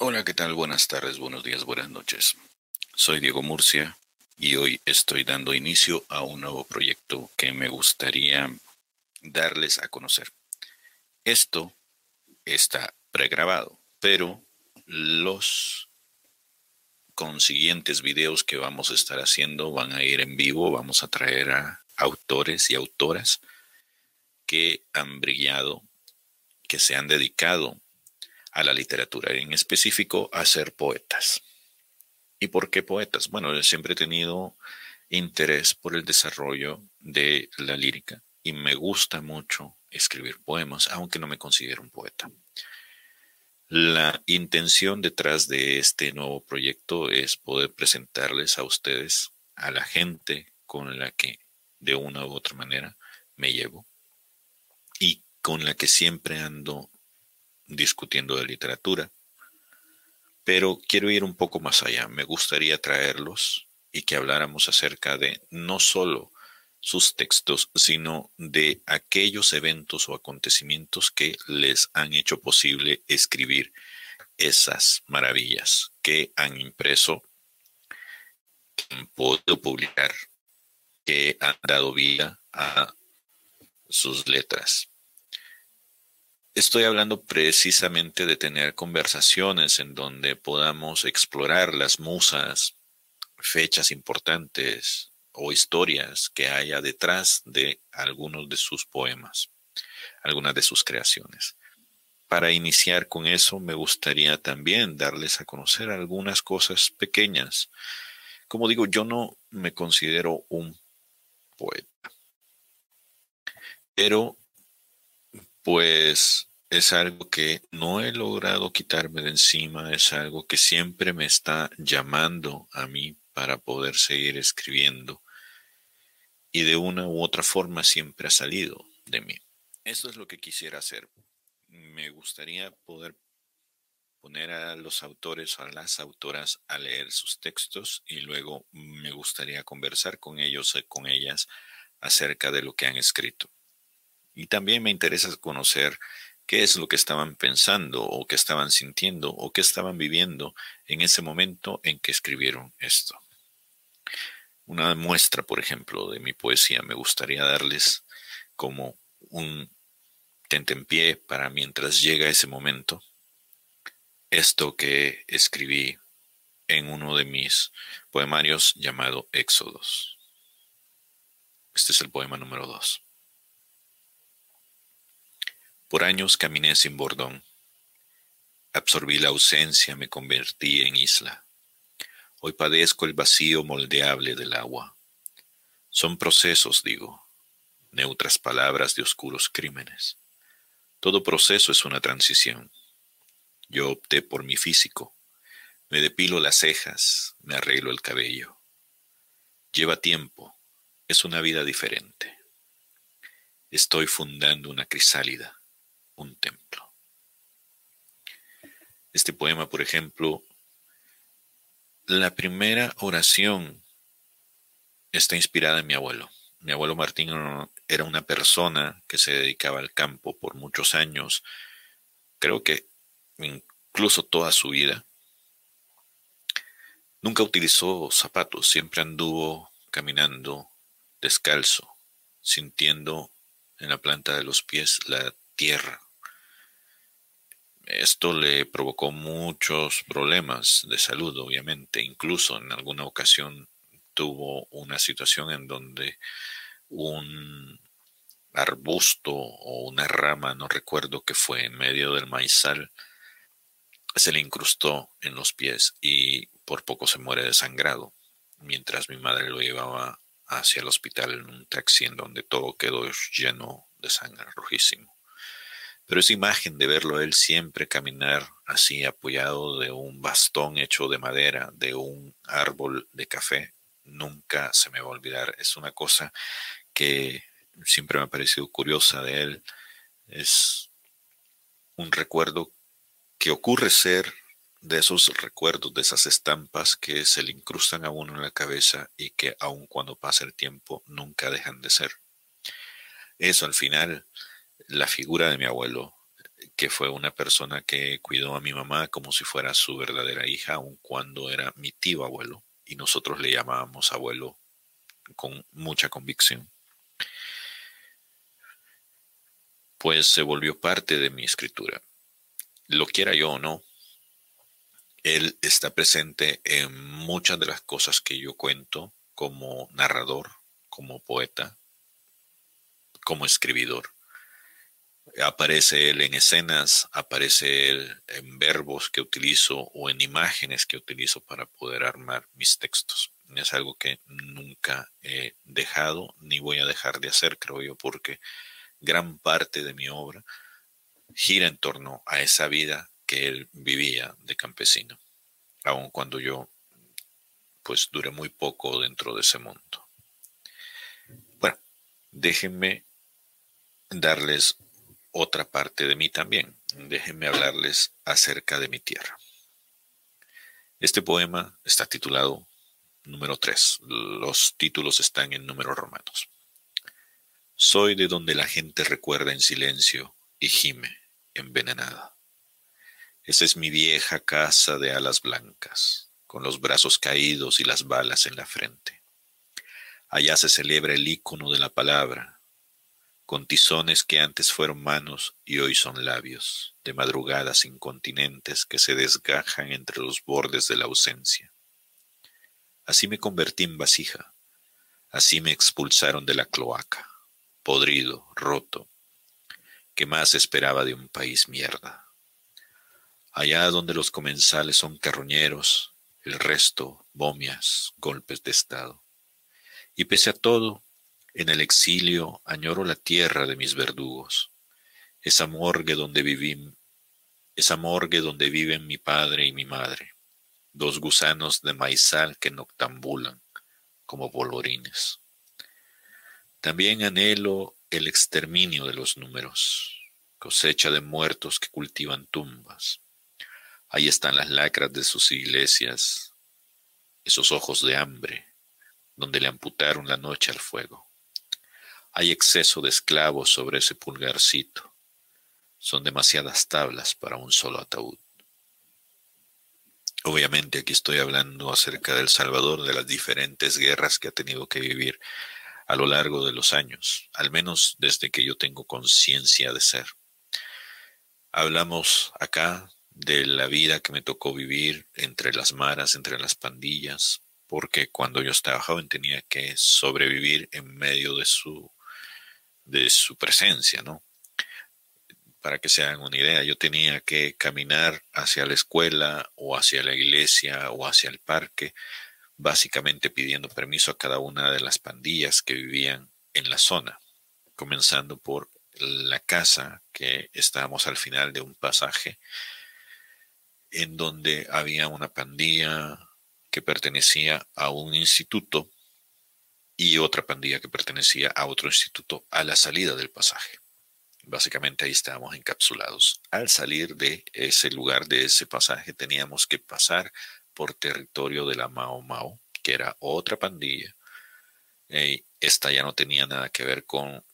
Hola, ¿qué tal? Buenas tardes, buenos días, buenas noches. Soy Diego Murcia y hoy estoy dando inicio a un nuevo proyecto que me gustaría darles a conocer. Esto está pregrabado, pero los consiguientes videos que vamos a estar haciendo van a ir en vivo, vamos a traer a autores y autoras que han brillado, que se han dedicado a la literatura, en específico a ser poetas. ¿Y por qué poetas? Bueno, yo siempre he tenido interés por el desarrollo de la lírica y me gusta mucho escribir poemas, aunque no me considero un poeta. La intención detrás de este nuevo proyecto es poder presentarles a ustedes, a la gente con la que de una u otra manera me llevo y con la que siempre ando discutiendo de literatura, pero quiero ir un poco más allá. Me gustaría traerlos y que habláramos acerca de no solo sus textos, sino de aquellos eventos o acontecimientos que les han hecho posible escribir esas maravillas que han impreso, que han podido publicar, que han dado vida a sus letras. Estoy hablando precisamente de tener conversaciones en donde podamos explorar las musas, fechas importantes o historias que haya detrás de algunos de sus poemas, algunas de sus creaciones. Para iniciar con eso, me gustaría también darles a conocer algunas cosas pequeñas. Como digo, yo no me considero un poeta, pero pues es algo que no he logrado quitarme de encima, es algo que siempre me está llamando a mí para poder seguir escribiendo y de una u otra forma siempre ha salido de mí. Esto es lo que quisiera hacer. Me gustaría poder poner a los autores o a las autoras a leer sus textos y luego me gustaría conversar con ellos, con ellas acerca de lo que han escrito. Y también me interesa conocer qué es lo que estaban pensando o qué estaban sintiendo o qué estaban viviendo en ese momento en que escribieron esto. Una muestra, por ejemplo, de mi poesía me gustaría darles como un tentempié para mientras llega ese momento. Esto que escribí en uno de mis poemarios llamado Éxodos. Este es el poema número dos. Por años caminé sin bordón. Absorbí la ausencia, me convertí en isla. Hoy padezco el vacío moldeable del agua. Son procesos, digo, neutras palabras de oscuros crímenes. Todo proceso es una transición. Yo opté por mi físico. Me depilo las cejas, me arreglo el cabello. Lleva tiempo, es una vida diferente. Estoy fundando una crisálida un templo. Este poema, por ejemplo, la primera oración está inspirada en mi abuelo. Mi abuelo Martín era una persona que se dedicaba al campo por muchos años, creo que incluso toda su vida. Nunca utilizó zapatos, siempre anduvo caminando descalzo, sintiendo en la planta de los pies la tierra. Esto le provocó muchos problemas de salud, obviamente. Incluso en alguna ocasión tuvo una situación en donde un arbusto o una rama, no recuerdo qué fue, en medio del maizal, se le incrustó en los pies y por poco se muere desangrado, mientras mi madre lo llevaba hacia el hospital en un taxi en donde todo quedó lleno de sangre rojísimo. Pero esa imagen de verlo él siempre caminar así apoyado de un bastón hecho de madera, de un árbol de café, nunca se me va a olvidar. Es una cosa que siempre me ha parecido curiosa de él es un recuerdo que ocurre ser de esos recuerdos, de esas estampas que se le incrustan a uno en la cabeza y que aun cuando pasa el tiempo nunca dejan de ser. Eso al final, la figura de mi abuelo, que fue una persona que cuidó a mi mamá como si fuera su verdadera hija, aun cuando era mi tío abuelo, y nosotros le llamábamos abuelo con mucha convicción. Pues se volvió parte de mi escritura. Lo quiera yo o no, él está presente en muchas de las cosas que yo cuento como narrador, como poeta, como escribidor. Aparece él en escenas, aparece él en verbos que utilizo o en imágenes que utilizo para poder armar mis textos. Es algo que nunca he dejado ni voy a dejar de hacer, creo yo, porque gran parte de mi obra gira en torno a esa vida que él vivía de campesino, aun cuando yo pues duré muy poco dentro de ese mundo. Bueno, déjenme darles otra parte de mí también. Déjenme hablarles acerca de mi tierra. Este poema está titulado número 3. Los títulos están en números romanos. Soy de donde la gente recuerda en silencio y gime envenenada. Esa es mi vieja casa de alas blancas, con los brazos caídos y las balas en la frente. Allá se celebra el ícono de la palabra, con tizones que antes fueron manos y hoy son labios, de madrugadas incontinentes que se desgajan entre los bordes de la ausencia. Así me convertí en vasija, así me expulsaron de la cloaca, podrido, roto, que más esperaba de un país mierda. Allá donde los comensales son carroñeros, el resto momias, golpes de estado. Y pese a todo, en el exilio añoro la tierra de mis verdugos, esa morgue donde viví, esa morgue donde viven mi padre y mi madre, dos gusanos de maizal que noctambulan como polvorines. También anhelo el exterminio de los números, cosecha de muertos que cultivan tumbas, Ahí están las lacras de sus iglesias, esos ojos de hambre, donde le amputaron la noche al fuego. Hay exceso de esclavos sobre ese pulgarcito. Son demasiadas tablas para un solo ataúd. Obviamente aquí estoy hablando acerca del Salvador, de las diferentes guerras que ha tenido que vivir a lo largo de los años, al menos desde que yo tengo conciencia de ser. Hablamos acá de la vida que me tocó vivir entre las maras, entre las pandillas, porque cuando yo estaba joven tenía que sobrevivir en medio de su, de su presencia, ¿no? Para que se hagan una idea, yo tenía que caminar hacia la escuela o hacia la iglesia o hacia el parque, básicamente pidiendo permiso a cada una de las pandillas que vivían en la zona, comenzando por la casa que estábamos al final de un pasaje en donde había una pandilla que pertenecía a un instituto y otra pandilla que pertenecía a otro instituto a la salida del pasaje. Básicamente ahí estábamos encapsulados. Al salir de ese lugar, de ese pasaje, teníamos que pasar por territorio de la Mao Mao, que era otra pandilla. esta ya no tenía nada que ver con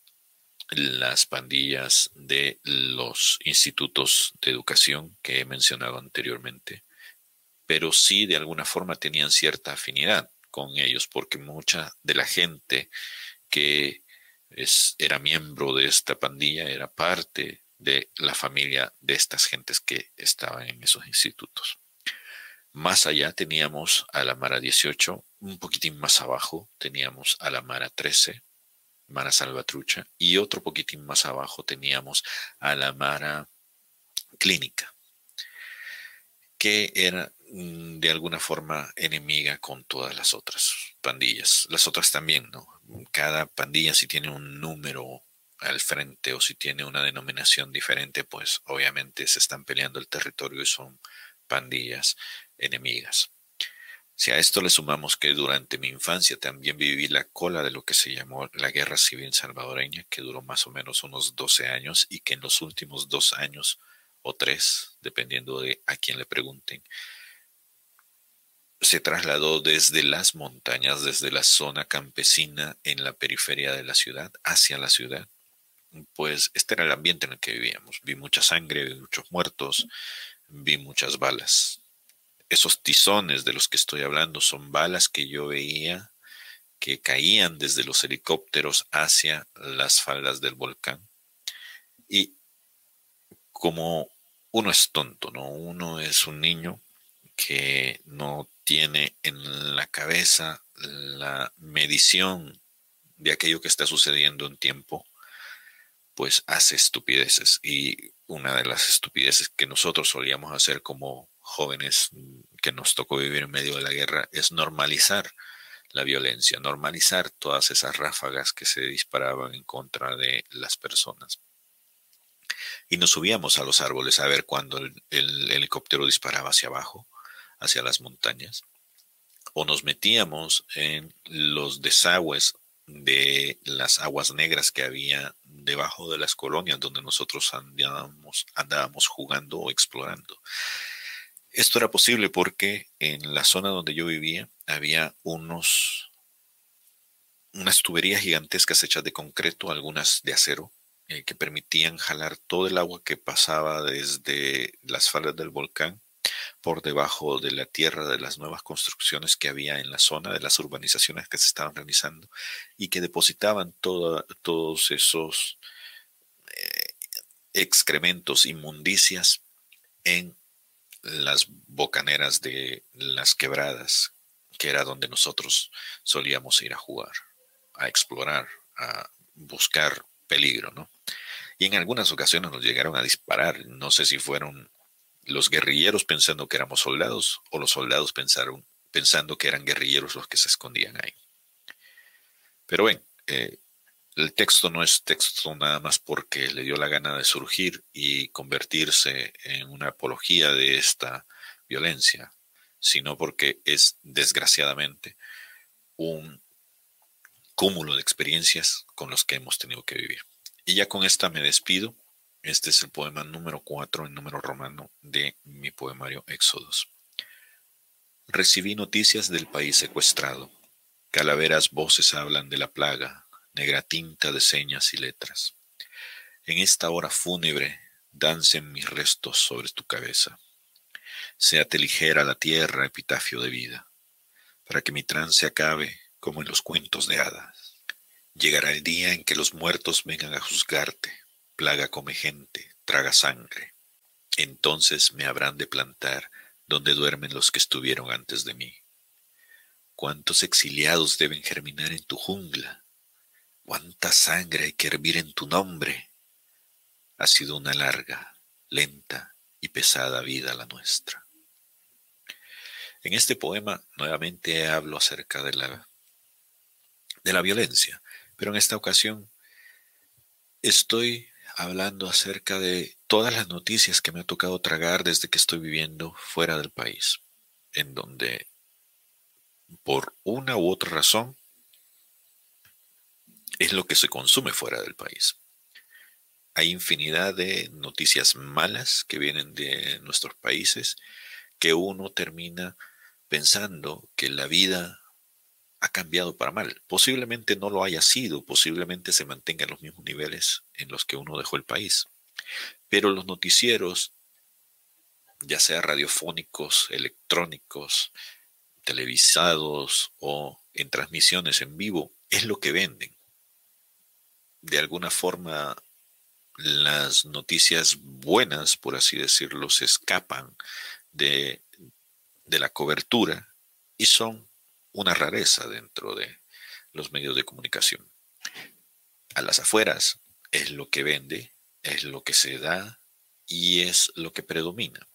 las pandillas de los institutos de educación que he mencionado anteriormente, pero sí de alguna forma tenían cierta afinidad con ellos, porque mucha de la gente que es, era miembro de esta pandilla era parte de la familia de estas gentes que estaban en esos institutos. Más allá teníamos a la Mara 18, un poquitín más abajo teníamos a la Mara 13, Mara Salvatrucha, y otro poquitín más abajo teníamos a la Mara Clínica, que era de alguna forma enemiga con todas las otras pandillas. Las otras también, ¿no? Cada pandilla si tiene un número al frente o si tiene una denominación diferente, pues obviamente se están peleando el territorio y son pandillas enemigas. Si a esto le sumamos que durante mi infancia también viví la cola de lo que se llamó la Guerra Civil Salvadoreña, que duró más o menos unos 12 años y que en los últimos dos años o tres, dependiendo de a quién le pregunten, se trasladó desde las montañas, desde la zona campesina en la periferia de la ciudad hacia la ciudad. Pues este era el ambiente en el que vivíamos. Vi mucha sangre, vi muchos muertos, vi muchas balas. Esos tizones de los que estoy hablando son balas que yo veía que caían desde los helicópteros hacia las faldas del volcán. Y como uno es tonto, ¿no? Uno es un niño que no tiene en la cabeza la medición de aquello que está sucediendo en tiempo, pues hace estupideces. Y una de las estupideces que nosotros solíamos hacer como jóvenes que nos tocó vivir en medio de la guerra es normalizar la violencia, normalizar todas esas ráfagas que se disparaban en contra de las personas. Y nos subíamos a los árboles a ver cuando el, helicóptero disparaba hacia abajo, hacia las montañas, o nos metíamos en los desagües de las aguas negras que había debajo de las colonias donde nosotros andábamos, andábamos jugando o explorando. Esto era posible porque en la zona donde yo vivía había unos unas tuberías gigantescas hechas de concreto, algunas de acero, eh, que permitían jalar todo el agua que pasaba desde las faldas del volcán por debajo de la tierra de las nuevas construcciones que había en la zona, de las urbanizaciones que se estaban realizando y que depositaban todos esos eh, excrementos, inmundicias en las bocaneras de las quebradas, que era donde nosotros solíamos ir a jugar, a explorar, a buscar peligro, ¿no? Y en algunas ocasiones nos llegaron a disparar, no sé si fueron los guerrilleros pensando que éramos soldados o los soldados pensaron, pensando que eran guerrilleros los que se escondían ahí. Pero ven, eh, el texto no es texto nada más porque le dio la gana de surgir y convertirse en una apología de esta violencia, sino porque es desgraciadamente un cúmulo de experiencias con los que hemos tenido que vivir. Y ya con esta me despido. Este es el poema número 4 en número romano de mi poemario Éxodos. Recibí noticias del país secuestrado. Calaveras voces hablan de la plaga, negra tinta de señas y letras. En esta hora fúnebre dancen mis restos sobre tu cabeza. Séate ligera la tierra, epitafio de vida, para que mi trance acabe como en los cuentos de hadas. Llegará el día en que los muertos vengan a juzgarte, plaga come gente, traga sangre. Entonces me habrán de plantar donde duermen los que estuvieron antes de mí. ¿Cuántos exiliados deben germinar en tu jungla? cuánta sangre hay que hervir en tu nombre. Ha sido una larga, lenta y pesada vida la nuestra. En este poema nuevamente hablo acerca de la, de la violencia, pero en esta ocasión estoy hablando acerca de todas las noticias que me ha tocado tragar desde que estoy viviendo fuera del país, en donde por una u otra razón es lo que se consume fuera del país. Hay infinidad de noticias malas que vienen de nuestros países que uno termina pensando que la vida ha cambiado para mal. Posiblemente no lo haya sido, posiblemente se mantenga en los mismos niveles en los que uno dejó el país. Pero los noticieros, ya sea radiofónicos, electrónicos, televisados o en transmisiones en vivo, es lo que venden de alguna forma las noticias buenas, por así decirlo, se escapan de, de la cobertura y son una rareza dentro de los medios de comunicación. A las afueras es lo que vende, es lo que se da y es lo que predomina.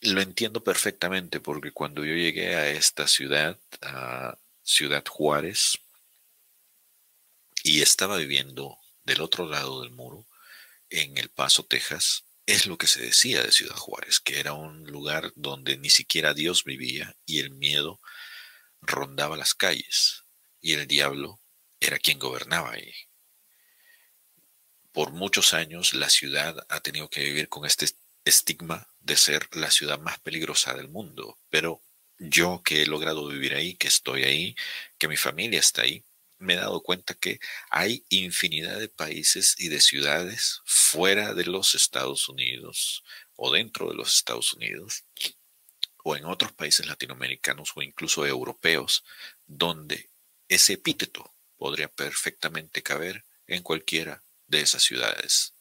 Lo entiendo perfectamente porque cuando yo llegué a esta ciudad, a Ciudad Juárez, y estaba viviendo del otro lado del muro, en El Paso, Texas, es lo que se decía de Ciudad Juárez, que era un lugar donde ni siquiera Dios vivía y el miedo rondaba las calles y el diablo era quien gobernaba ahí. Por muchos años la ciudad ha tenido que vivir con este estigma de ser la ciudad más peligrosa del mundo, pero yo que he logrado vivir ahí, que estoy ahí, que mi familia está ahí, me he dado cuenta que hay infinidad de países y de ciudades fuera de los Estados Unidos o dentro de los Estados Unidos o en otros países latinoamericanos o incluso europeos donde ese epíteto podría perfectamente caber en cualquiera de esas ciudades.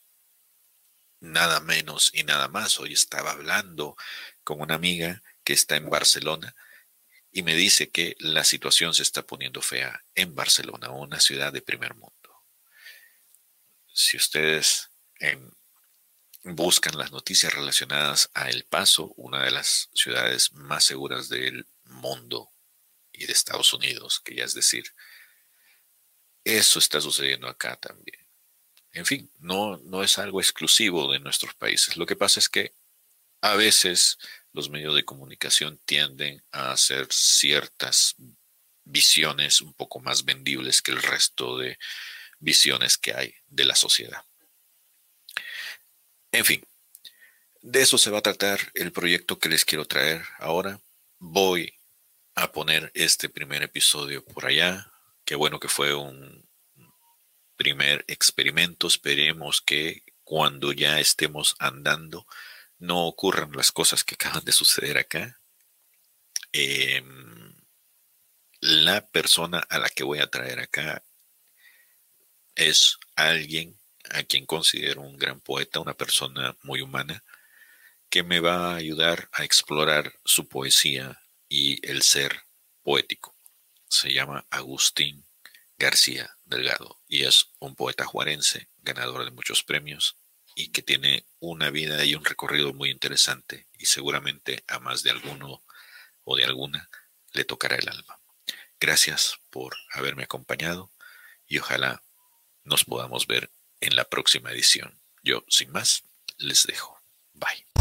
Nada menos y nada más. Hoy estaba hablando con una amiga que está en Barcelona y me dice que la situación se está poniendo fea en Barcelona, una ciudad de primer mundo. Si ustedes buscan las noticias relacionadas a El Paso, una de las ciudades más seguras del mundo y de Estados Unidos, que ya es decir, eso está sucediendo acá también. En fin, no, no es algo exclusivo de nuestros países. Lo que pasa es que a veces los medios de comunicación tienden a hacer ciertas visiones un poco más vendibles que el resto de visiones que hay de la sociedad. En fin, de eso se va a tratar el proyecto que les quiero traer ahora. Voy a poner este primer episodio por allá. Qué bueno que fue un primer experimento. Esperemos que cuando ya estemos andando, no ocurran las cosas que acaban de suceder acá. Em, la persona a la que voy a traer acá es alguien a quien considero un gran poeta, una persona muy humana, que me va a ayudar a explorar su poesía y el ser poético. Se llama Agustín García Delgado y es un poeta juarense, ganador de muchos premios, y que tiene una vida y un recorrido muy interesante y seguramente a más de alguno o de alguna le tocará el alma. Gracias por haberme acompañado y ojalá nos podamos ver en la próxima edición. Yo, sin más, les dejo. Bye.